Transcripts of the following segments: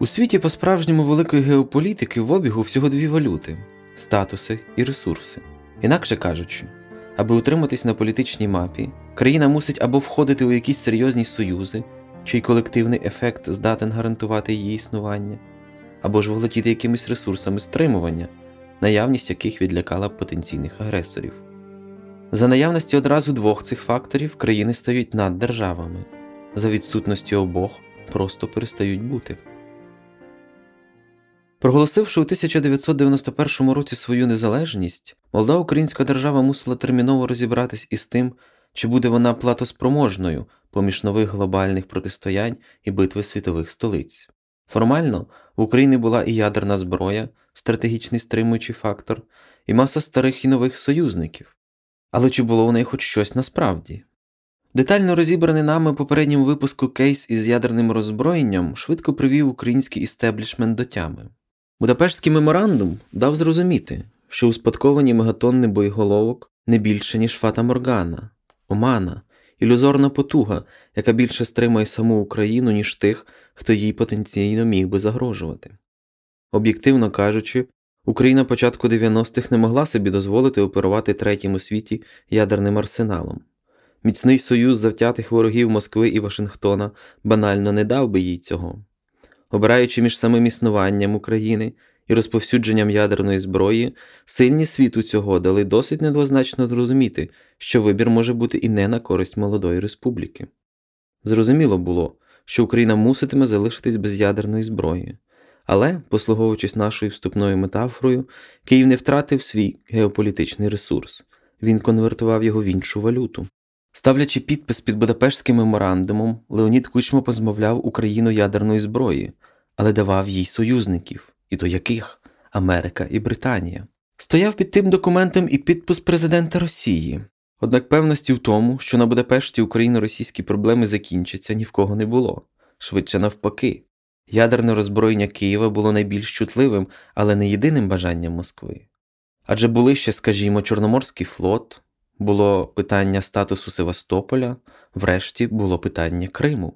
У світі по-справжньому великої геополітики в обігу всього дві валюти статуси і ресурси. Інакше кажучи, аби утриматись на політичній мапі, країна мусить або входити у якісь серйозні союзи, чий колективний ефект здатен гарантувати її існування, або ж володіти якимись ресурсами стримування, наявність яких відлякала б потенційних агресорів. За наявності одразу двох цих факторів країни стають над державами, за відсутності обох просто перестають бути. Проголосивши у 1991 році свою незалежність, молода українська держава мусила терміново розібратись із тим, чи буде вона платоспроможною поміж нових глобальних протистоянь і битви світових столиць. Формально в Україні була і ядерна зброя, стратегічний стримуючий фактор, і маса старих і нових союзників. Але чи було у неї хоч щось насправді? Детально розібраний нами попередньому випуску кейс із ядерним роззброєнням швидко привів український істеблішмент до тями. Будапештський меморандум дав зрозуміти, що успадковані мегатонни боєголовок не більше, ніж фата Моргана, омана, ілюзорна потуга, яка більше стримає саму Україну, ніж тих, хто їй потенційно міг би загрожувати. Об'єктивно кажучи, Україна початку 90-х не могла собі дозволити оперувати третім у світі ядерним арсеналом. Міцний союз завтятих ворогів Москви і Вашингтона банально не дав би їй цього. Обираючи між самим існуванням України і розповсюдженням ядерної зброї, сильні світу цього дали досить недвозначно зрозуміти, що вибір може бути і не на користь молодої республіки. Зрозуміло було, що Україна муситиме залишитись без ядерної зброї, але, послуговуючись нашою вступною метафорою, Київ не втратив свій геополітичний ресурс, він конвертував його в іншу валюту. Ставлячи підпис під Будапештським меморандумом, Леонід Кучма позмовляв Україну ядерної зброї, але давав їй союзників, і до яких Америка і Британія. Стояв під тим документом і підпис президента Росії. Однак певності в тому, що на Будапешті україно-російські проблеми закінчаться, ні в кого не було, швидше навпаки. Ядерне роззброєння Києва було найбільш чутливим, але не єдиним бажанням Москви. Адже були ще, скажімо, Чорноморський флот, було питання статусу Севастополя, врешті було питання Криму.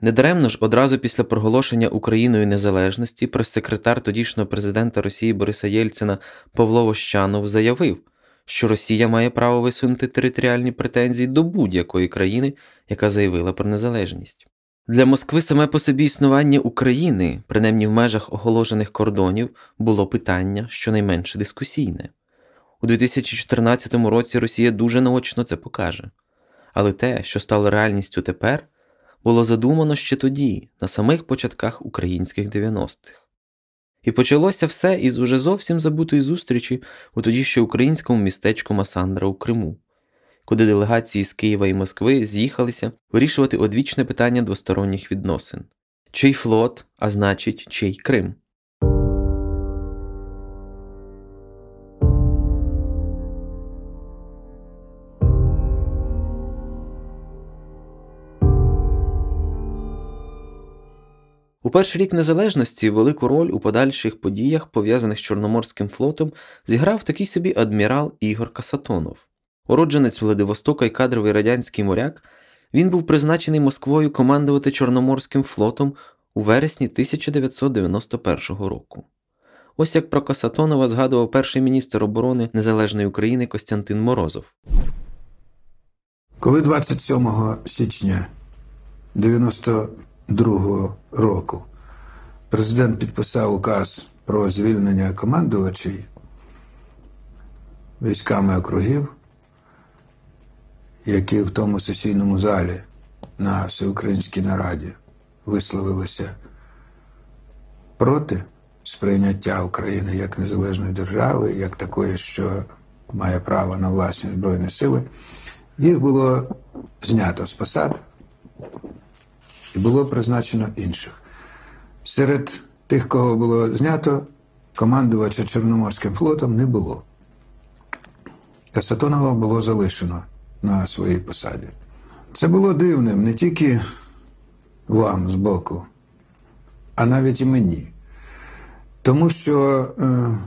Недаремно ж одразу після проголошення Україною незалежності прес-секретар тодішнього президента Росії Бориса Єльцина Павло Вощанов заявив, що Росія має право висунути територіальні претензії до будь-якої країни, яка заявила про незалежність. Для Москви саме по собі існування України, принаймні в межах оголошених кордонів, було питання щонайменше дискусійне. У 2014 році Росія дуже наочно це покаже. Але те, що стало реальністю тепер, було задумано ще тоді, на самих початках українських 90-х. І почалося все із уже зовсім забутої зустрічі у тоді ще українському містечку Масандра у Криму, куди делегації з Києва і Москви з'їхалися вирішувати одвічне питання двосторонніх відносин чий флот, а значить, чий Крим. У перший рік незалежності велику роль у подальших подіях, пов'язаних з Чорноморським флотом, зіграв такий собі адмірал Ігор Касатонов. Уродженець Владивостока і кадровий радянський моряк, він був призначений Москвою командувати Чорноморським флотом у вересні 1991 року. Ось як про Касатонова згадував перший міністр оборони Незалежної України Костянтин Морозов. Коли 27 січня 92 року. Президент підписав указ про звільнення командувачів військами округів, які в тому сесійному залі на всеукраїнській нараді висловилися проти сприйняття України як незалежної держави, як такої, що має право на власні збройні сили, їх було знято з посад і було призначено інших. Серед тих, кого було знято, командувача Чорноморським флотом не було. Та Сатонова було залишено на своїй посаді. Це було дивним не тільки вам з боку, а навіть і мені. Тому що е,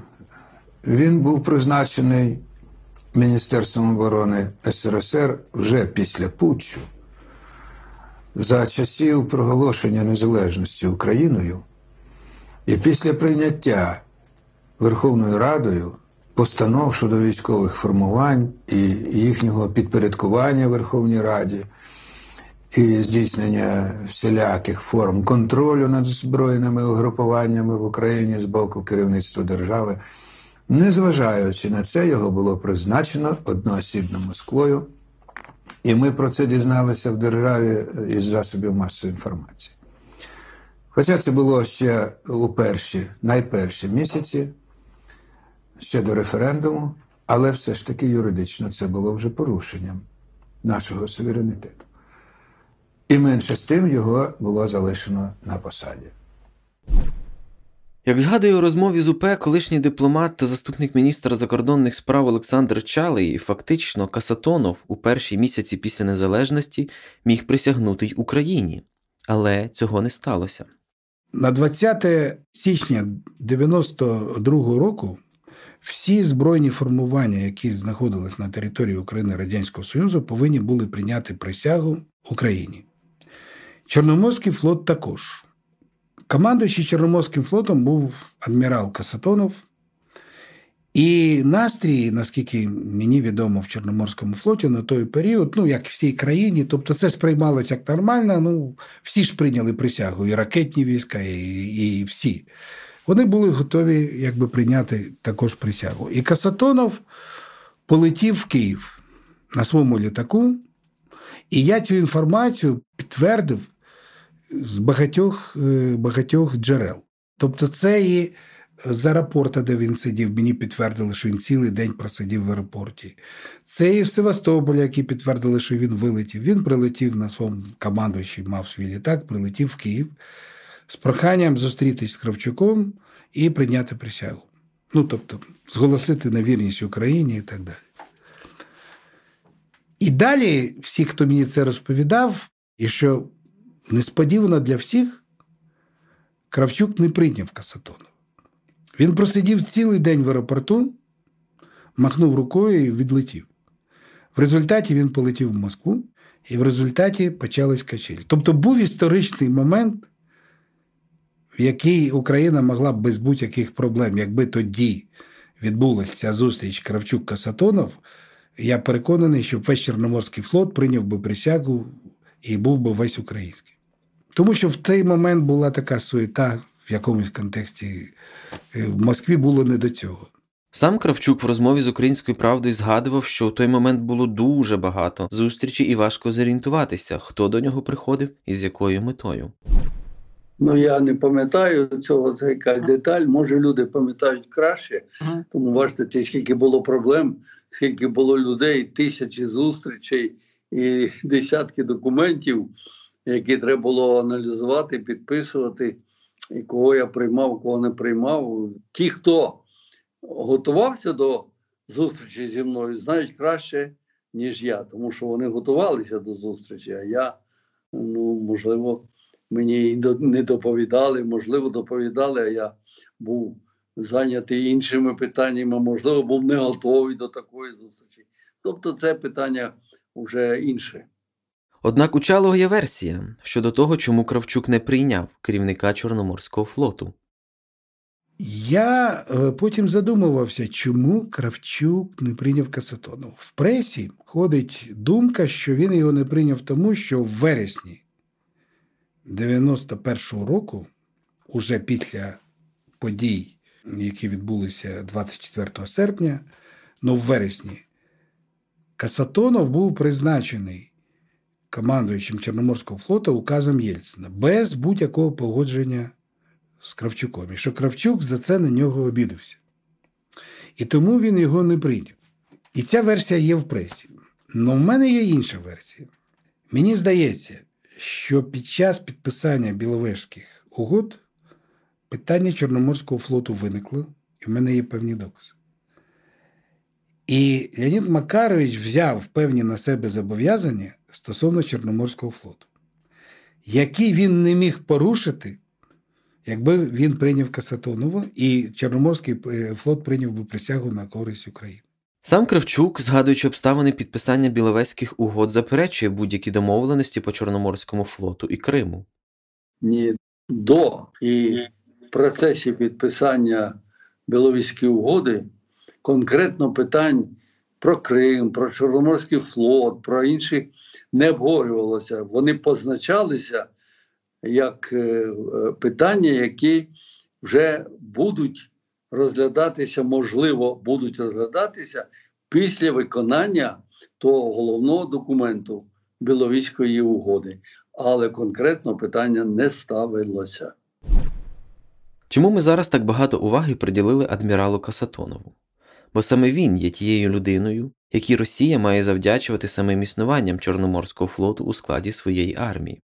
він був призначений Міністерством оборони СРСР вже після Путчу. За часів проголошення незалежності Україною І після прийняття Верховною Радою постанов щодо військових формувань і їхнього підпорядкування Верховній Раді, і здійснення всіляких форм контролю над збройними угрупуваннями в Україні з боку керівництва держави, незважаючи на це, його було призначено одноосібно Москвою, і ми про це дізналися в державі із засобів масової інформації. Хоча це було ще у перші, найперші місяці, ще до референдуму, але все ж таки юридично це було вже порушенням нашого суверенітету. І менше з тим його було залишено на посаді. Як згадує у розмові з УП, колишній дипломат та заступник міністра закордонних справ Олександр Чалий, фактично Касатонов у перші місяці після незалежності міг присягнути й Україні, але цього не сталося. На 20 січня 92-го року всі збройні формування, які знаходились на території України Радянського Союзу, повинні були прийняти присягу Україні. Чорноморський флот також. Командуючий Чорноморським флотом був адмірал Касатонов. І настрій, наскільки мені відомо в Чорноморському флоті на той період, ну як в всій країні, тобто це сприймалося як нормально. Ну всі ж прийняли присягу, і ракетні війська, і, і всі. Вони були готові якби прийняти також присягу. І Касатонов полетів в Київ на своєму літаку, і я цю інформацію підтвердив з багатьох, е, багатьох джерел. Тобто, це і з аеропорта, де він сидів, мені підтвердили, що він цілий день просидів в аеропорті. Це і в Севастополі, які підтвердили, що він вилетів. Він прилетів на своєму командуючий, мав свій літак, прилетів в Київ з проханням зустрітись з Кравчуком і прийняти присягу. Ну, тобто, зголосити на вірність Україні і так далі. І далі, всі, хто мені це розповідав, і що несподівано для всіх, Кравчук не прийняв Касатонова. Він просидів цілий день в аеропорту, махнув рукою і відлетів. В результаті він полетів в Москву, і в результаті почались качелі. Тобто був історичний момент, в який Україна могла б без будь-яких проблем, якби тоді відбулася ця зустріч Кравчук-Касатонов, я переконаний, що весь Чорноморський флот прийняв би присягу і був би весь український. Тому що в той момент була така суета в якомусь контексті. е, В Москві було не до цього. Сам Кравчук в розмові з українською правдою згадував, що у той момент було дуже багато зустрічей і важко зорієнтуватися, хто до нього приходив і з якою метою. Ну я не пам'ятаю цього, це якась деталь. Може, люди пам'ятають краще, тому бачите, скільки було проблем, скільки було людей, тисячі зустрічей і десятки документів, які треба було аналізувати, підписувати, і кого я приймав, кого не приймав. Ті, хто готувався до зустрічі зі мною, знають краще, ніж я, тому що вони готувалися до зустрічі, а я, ну, можливо, мені не доповідали, можливо, доповідали, а я був зайнятий іншими питаннями, можливо, був не готовий до такої зустрічі. Тобто, це питання вже інше. Однак у Чалого є версія щодо того, чому Кравчук не прийняв керівника Чорноморського флоту. Я е, потім задумувався, чому Кравчук не прийняв Касатонов. В пресі ходить думка, що він його не прийняв тому, що в вересні 91-го року, уже після подій, які відбулися 24 серпня, ну в вересні, Касатонов був призначений командуючим Чорноморського флоту указом Єльцина без будь-якого погодження з Кравчуком. І що Кравчук за це на нього обідався. І тому він його не прийняв. І ця версія є в пресі. Але в мене є інша версія. Мені здається, що під час підписання Біловежських угод питання Чорноморського флоту виникло, і в мене є певні докази. І Леонід Макарович взяв певні на себе зобов'язання стосовно Чорноморського флоту, які він не міг порушити, якби він прийняв Касатонова, і Чорноморський е, флот прийняв би присягу на користь України. Сам Кравчук, згадуючи обставини підписання Біловезьких угод, заперечує будь-які домовленості по Чорноморському флоту і Криму. Ні до і в процесі підписання Біловізької угоди конкретно питань про Крим, про Чорноморський флот, про інші не обговорювалося. Вони позначалися як е, е, питання, які вже будуть розглядатися, можливо, будуть розглядатися після виконання того головного документу Біловізької угоди. Але конкретно питання не ставилося. Чому ми зараз так багато уваги приділили адміралу Касатонову? Бо саме він є тією людиною, якій Росія має завдячувати самим існуванням Чорноморського флоту у складі своєї армії.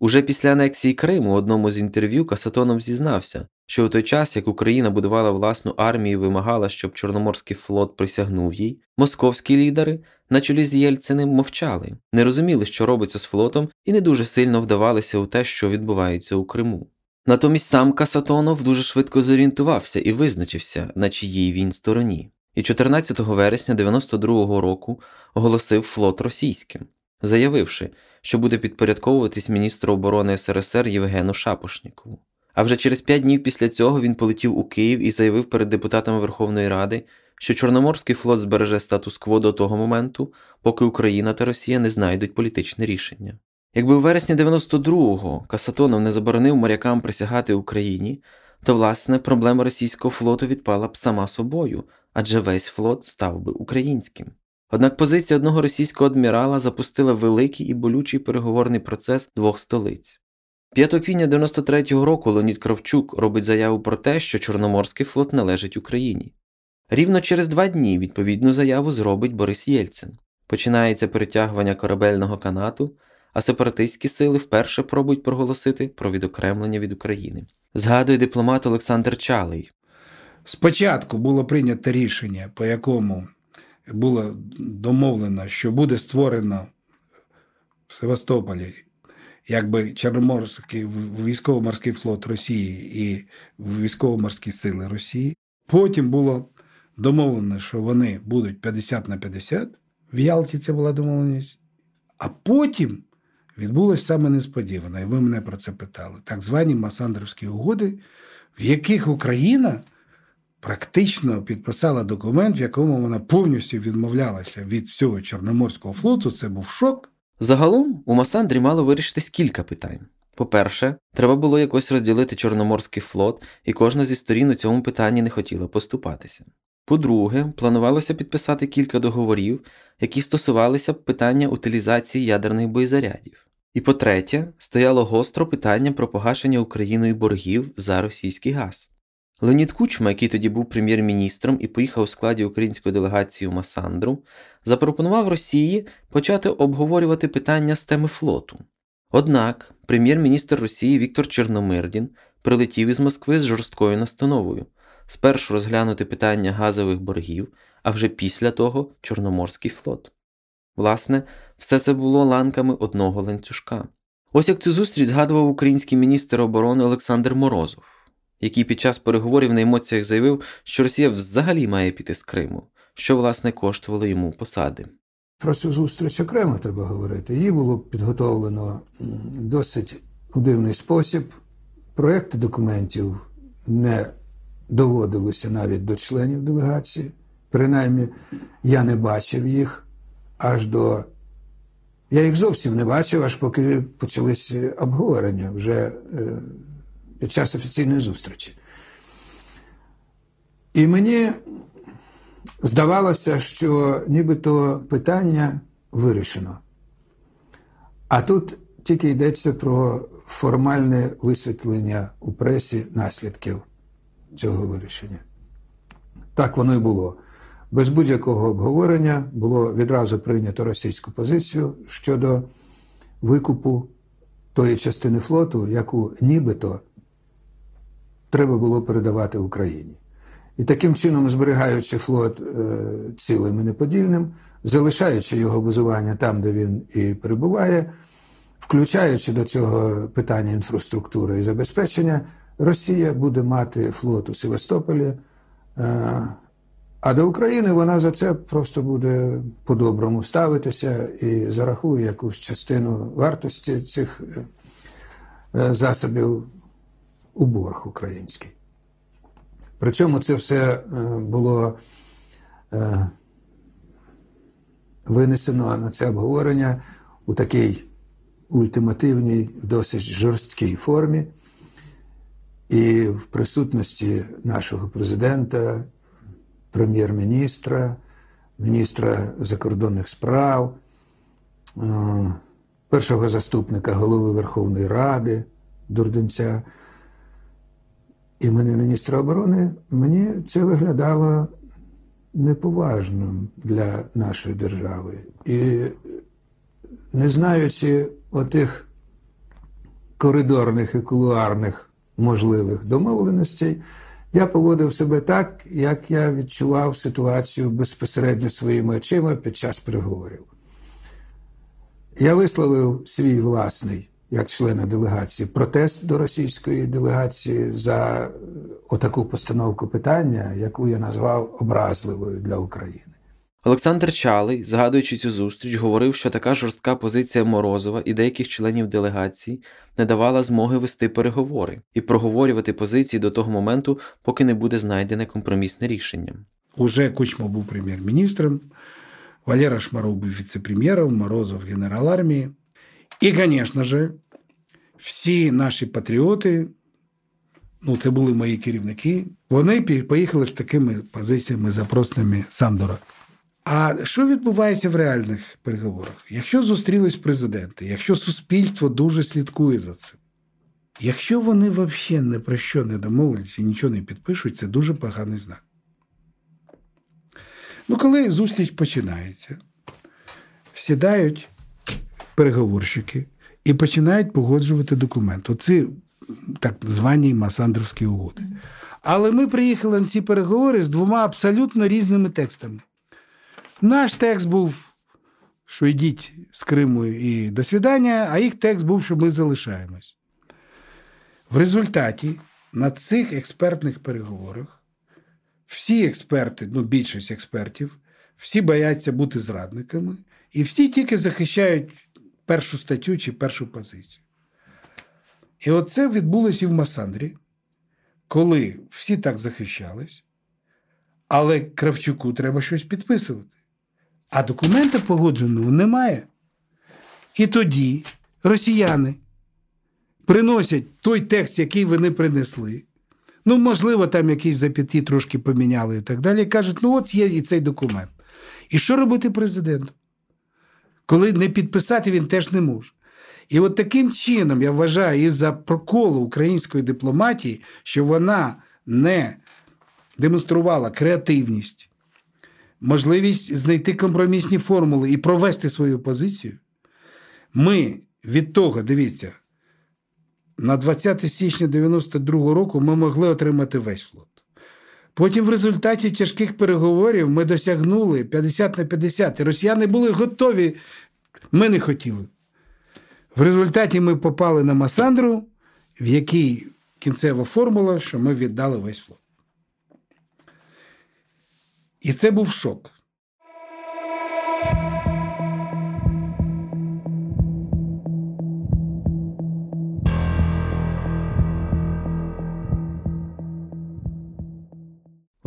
Уже після анексії Криму одному з інтерв'ю Касатонов зізнався, що у той час, як Україна будувала власну армію і вимагала, щоб Чорноморський флот присягнув їй, московські лідери, на чолі з Єльциним, мовчали, не розуміли, що робиться з флотом, і не дуже сильно вдавалися у те, що відбувається у Криму. Натомість сам Касатонов дуже швидко зорієнтувався і визначився, на чиїй він стороні, і 14 вересня 92-го року оголосив флот російським, заявивши, що буде підпорядковуватись міністру оборони СРСР Євгену Шапошнікову. А вже через п'ять днів після цього він полетів у Київ і заявив перед депутатами Верховної Ради, що Чорноморський флот збереже статус-кво до того моменту, поки Україна та Росія не знайдуть політичне рішення. Якби у вересні 92-го Касатонов не заборонив морякам присягати Україні, то власне проблема російського флоту відпала б сама собою, адже весь флот став би українським. Однак позиція одного російського адмірала запустила великий і болючий переговорний процес двох столиць. 5 квітня 93-го року Леонід Кравчук робить заяву про те, що Чорноморський флот належить Україні. Рівно через два дні відповідну заяву зробить Борис Єльцин. Починається перетягування корабельного канату, а сепаратистські сили вперше пробують проголосити про відокремлення від України. Згадує дипломат Олександр Чалий. Спочатку було прийнято рішення, по якому було домовлено, що буде створено в Севастополі якби Чорноморський військово-морський флот Росії і військово-морські сили Росії. Потім було домовлено, що вони будуть 50 на 50. В Ялті це була домовленість. А потім відбулося саме несподіване, і ви мене про це питали. Так звані Масандровські угоди, в яких Україна практично підписала документ, в якому вона повністю відмовлялася від всього Чорноморського флоту. Це був шок. Загалом у Масандрі мало вирішитись кілька питань. По-перше, треба було якось розділити Чорноморський флот, і кожна зі сторін у цьому питанні не хотіла поступатися. По-друге, планувалося підписати кілька договорів, які стосувалися питання утилізації ядерних боєзарядів. І по-третє, стояло гостро питання про погашення Україною боргів за російський газ. Леонід Кучма, який тоді був прем'єр-міністром і поїхав у складі української делегації у Масандру, запропонував Росії почати обговорювати питання з теми флоту. Однак прем'єр-міністр Росії Віктор Чорномирдін прилетів із Москви з жорсткою настановою спершу розглянути питання газових боргів, а вже після того Чорноморський флот. Власне, все це було ланками одного ланцюжка. Ось як цю зустріч згадував український міністр оборони Олександр Морозов, який під час переговорів на емоціях заявив, що Росія взагалі має піти з Криму, що, власне, коштувало йому посади. Про цю зустріч окремо треба говорити. Її було підготовлено досить дивний спосіб. Проекти документів не доводилися навіть до членів делегації. Принаймні, я не бачив їх аж до. Я їх зовсім не бачив, аж поки почалися обговорення вже е, під час офіційної зустрічі. І мені здавалося, що нібито питання вирішено. А тут тільки йдеться про формальне висвітлення у пресі наслідків цього вирішення. Так воно і було. Без будь-якого обговорення було відразу прийнято російську позицію щодо викупу тої частини флоту, яку нібито треба було передавати Україні. І таким чином, зберігаючи флот е, цілим і неподільним, залишаючи його базування там, де він і перебуває, включаючи до цього питання інфраструктури і забезпечення, Росія буде мати флот у Севастополі. Е, а до України вона за це просто буде по-доброму ставитися і зарахує якусь частину вартості цих е, засобів у борг український. Причому це все е, було е, винесено на це обговорення у такій ультимативній, досить жорсткій формі. І в присутності нашого президента, прем'єр-міністра, міністра закордонних справ, е, першого заступника голови Верховної Ради Дурденця і мене міністра оборони, мені це виглядало неповажним для нашої держави. І не знаючи отих коридорних і кулуарних можливих домовленостей, я поводив себе так, як я відчував ситуацію безпосередньо своїми очима під час переговорів. Я висловив свій власний, як члена делегації, протест до російської делегації за отаку постановку питання, яку я назвав образливою для України. Олександр Чалий, згадуючи цю зустріч, говорив, що така жорстка позиція Морозова і деяких членів делегації не давала змоги вести переговори і проговорювати позиції до того моменту, поки не буде знайдене компромісне рішення. Уже Кучма був прем'єр-міністром, Валера Шмаров був віце-прем'єром, Морозов генерал армії. І, звісно ж, всі наші патріоти, ну це були мої керівники, вони поїхали з такими позиціями запросними сам. А що відбувається в реальних переговорах? Якщо зустрілись президенти, якщо суспільство дуже слідкує за цим, якщо вони взагалі ні про що не домовляться і нічого не підпишуть, це дуже поганий знак. Ну, коли зустріч починається, сідають переговорщики і починають погоджувати документ. Оці так звані Масандровські угоди. Але ми приїхали на ці переговори з двома абсолютно різними текстами. Наш текст був, що йдіть з Криму і до свідання, а їх текст був, що ми залишаємось. В результаті на цих експертних переговорах всі експерти, ну більшість експертів, всі бояться бути зрадниками, і всі тільки захищають першу статтю чи першу позицію. І оце відбулося і в Масандрі, коли всі так захищались, але Кравчуку треба щось підписувати. А документа погодженого немає. І тоді росіяни приносять той текст, який вони принесли. Ну, можливо, там якісь зап'яті трошки поміняли і так далі. І кажуть, ну от є і цей документ. І що робити президенту? Коли не підписати він теж не може. І от таким чином, я вважаю, із-за проколу української дипломатії, що вона не демонструвала креативність, можливість знайти компромісні формули і провести свою позицію, ми від того, дивіться, на 20 січня 92 року ми могли отримати весь флот. Потім в результаті тяжких переговорів ми досягнули 50 на 50, і росіяни були готові. Ми не хотіли. В результаті ми попали на Масандру, в якій кінцева формула, що ми віддали весь флот. І це був шок.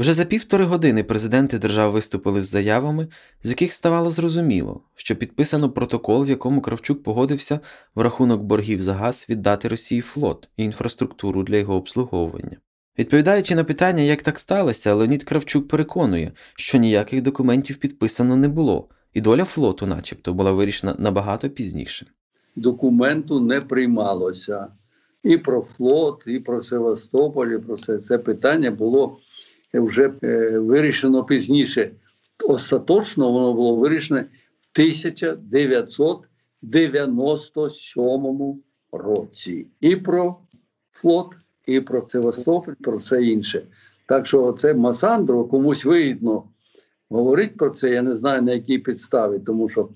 Вже за півтори години президенти держав виступили з заявами, з яких ставало зрозуміло, що підписано протокол, в якому Кравчук погодився в рахунок боргів за газ віддати Росії флот і інфраструктуру для його обслуговування. Відповідаючи на питання, як так сталося, Леонід Кравчук переконує, що ніяких документів підписано не було, і доля флоту, начебто, була вирішена набагато пізніше. документу не приймалося. І про флот, і про Севастополь, і про все це питання було вже е, вирішено пізніше. Остаточно воно було вирішено в 1997 році. І про флот, і про Севастополь, про все інше. Так що це Масандро комусь вигідно говорить про це. Я не знаю на якій підставі, тому що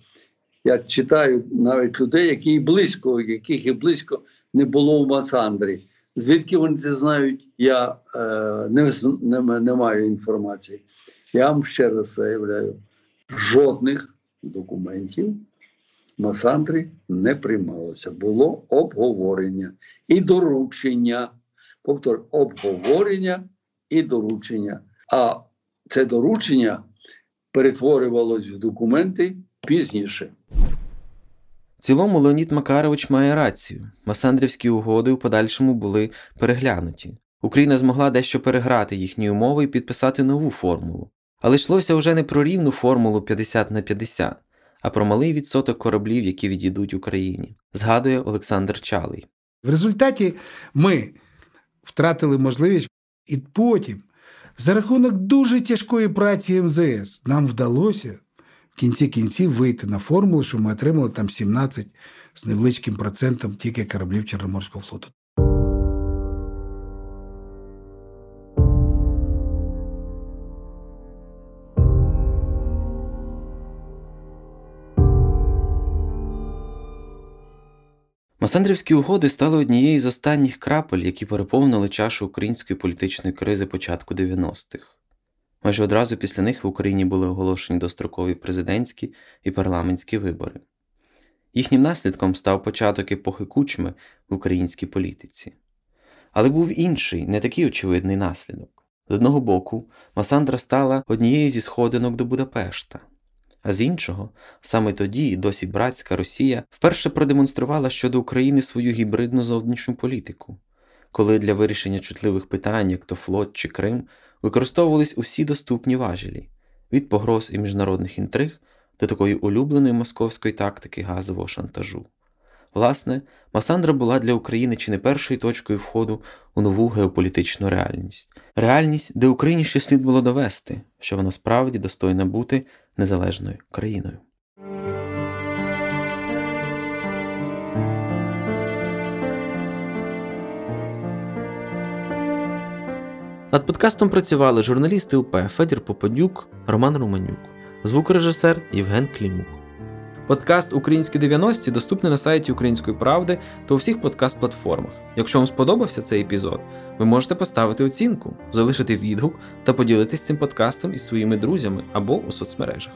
я читаю навіть людей, які близько, яких і близько не було в Масандрі. Звідки вони це знають, я е, не, не, не маю інформації. Я вам ще раз заявляю: жодних документів в Масандрі не приймалося. Було обговорення і доручення повтор, обговорення і доручення. А це доручення перетворювалось в документи пізніше. Цілому Леонід Макарович має рацію. Масандрівські угоди у подальшому були переглянуті. Україна змогла дещо переграти їхні умови і підписати нову формулу. Але йшлося вже не про рівну формулу 50 на 50, а про малий відсоток кораблів, які відійдуть Україні, згадує Олександр Чалий. В результаті ми втратили можливість, і потім, за рахунок дуже тяжкої праці МЗС, нам вдалося кінці кінців вийти на формулу, що ми отримали там 17 з невеличким процентом тільки кораблів Чорноморського флоту. Масандрівські угоди стали однією з останніх крапель, які переповнили чашу української політичної кризи початку 90-х. Майже одразу після них в Україні були оголошені дострокові президентські і парламентські вибори. Їхнім наслідком став початок епохи кучми в українській політиці. Але був інший, не такий очевидний наслідок. З одного боку, Масандра стала однією зі сходинок до Будапешта. А з іншого, саме тоді досі братська Росія вперше продемонструвала щодо України свою гібридну зовнішню політику, коли для вирішення чутливих питань, як то флот чи Крим, використовувались усі доступні важелі від погроз і міжнародних інтриг до такої улюбленої московської тактики газового шантажу. Власне, Масандра була для України чи не першою точкою входу у нову геополітичну реальність. Реальність, де Україні ще слід було довести, що вона справді достойна бути незалежною країною. Над подкастом працювали журналісти УП Федір Попадюк, Роман Романюк, звукорежисер Євген Клімух. Подкаст Українські 90-ті доступний на сайті Української правди та у всіх подкаст-платформах. Якщо вам сподобався цей епізод, ви можете поставити оцінку, залишити відгук та поділитись цим подкастом із своїми друзями або у соцмережах.